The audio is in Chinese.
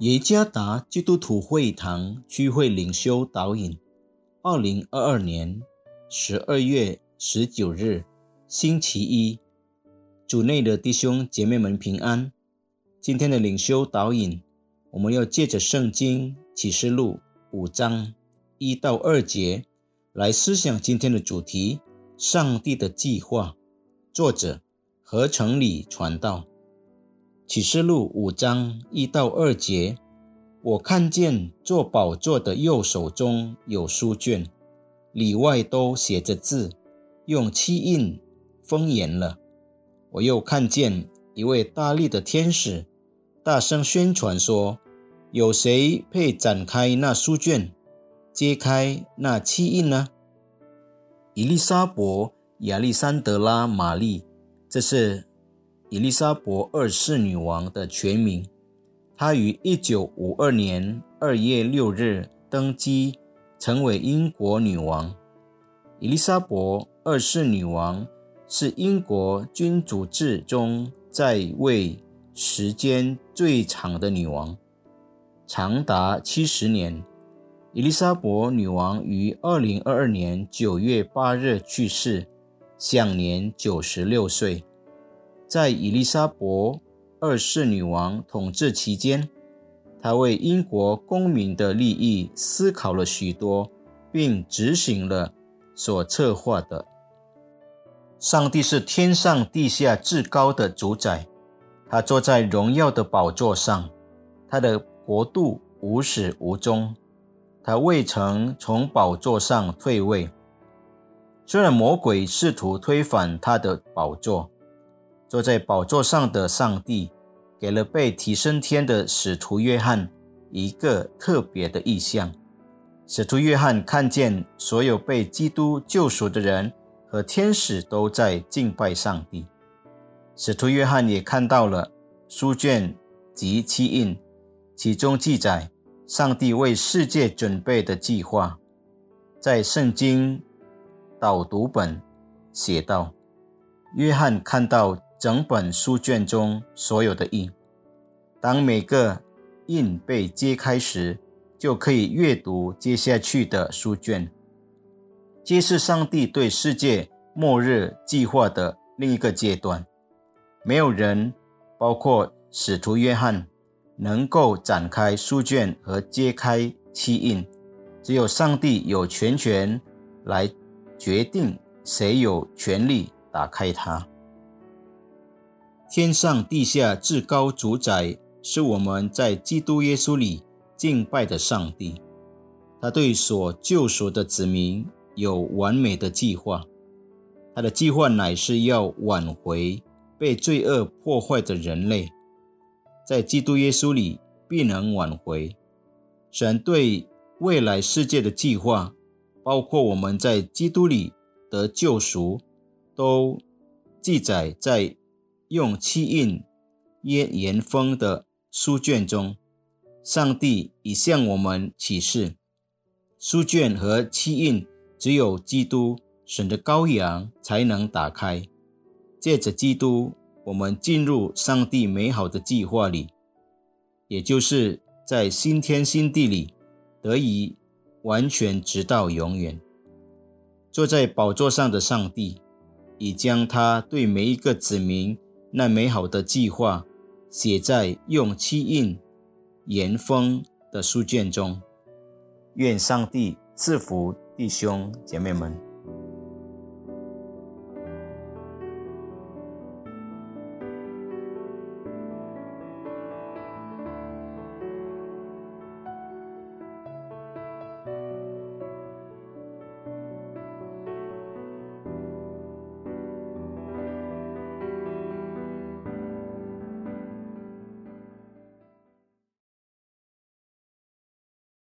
耶加达基督徒会堂聚会领袖导引，二零二二年十二月十九日，星期一，主内的弟兄姐妹们平安。今天的领袖导引，我们要借着圣经启示录五章一到二节来思想今天的主题：上帝的计划。作者何成礼传道。启示录五章一到二节，我看见做宝座的右手中有书卷，里外都写着字，用漆印封严了。我又看见一位大力的天使，大声宣传说：“有谁配展开那书卷，揭开那漆印呢？”伊丽莎伯、亚历山德拉、玛丽，这是。伊丽莎白二世女王的全名，她于一九五二年二月六日登基，成为英国女王。伊丽莎白二世女王是英国君主制中在位时间最长的女王，长达七十年。伊丽莎白女王于二零二二年九月八日去世，享年九十六岁。在伊丽莎白二世女王统治期间，她为英国公民的利益思考了许多，并执行了所策划的。上帝是天上地下至高的主宰，他坐在荣耀的宝座上，他的国度无始无终，他未曾从宝座上退位。虽然魔鬼试图推翻他的宝座。坐在宝座上的上帝，给了被提升天的使徒约翰一个特别的意象。使徒约翰看见所有被基督救赎的人和天使都在敬拜上帝。使徒约翰也看到了书卷及七印，其中记载上帝为世界准备的计划。在圣经导读本写道：约翰看到。整本书卷中所有的印，当每个印被揭开时，就可以阅读接下去的书卷，揭示上帝对世界末日计划的另一个阶段。没有人，包括使徒约翰，能够展开书卷和揭开七印，只有上帝有全权来决定谁有权利打开它。天上地下至高主宰是我们在基督耶稣里敬拜的上帝。他对所救赎的子民有完美的计划。他的计划乃是要挽回被罪恶破坏的人类，在基督耶稣里必能挽回。神对未来世界的计划，包括我们在基督里得救赎，都记载在。用七印烟严封的书卷中，上帝已向我们启示，书卷和七印只有基督神的羔羊才能打开。借着基督，我们进入上帝美好的计划里，也就是在新天新地里得以完全直到永远。坐在宝座上的上帝，已将他对每一个子民。那美好的计划写在用漆印岩封的书卷中。愿上帝赐福弟兄姐妹们。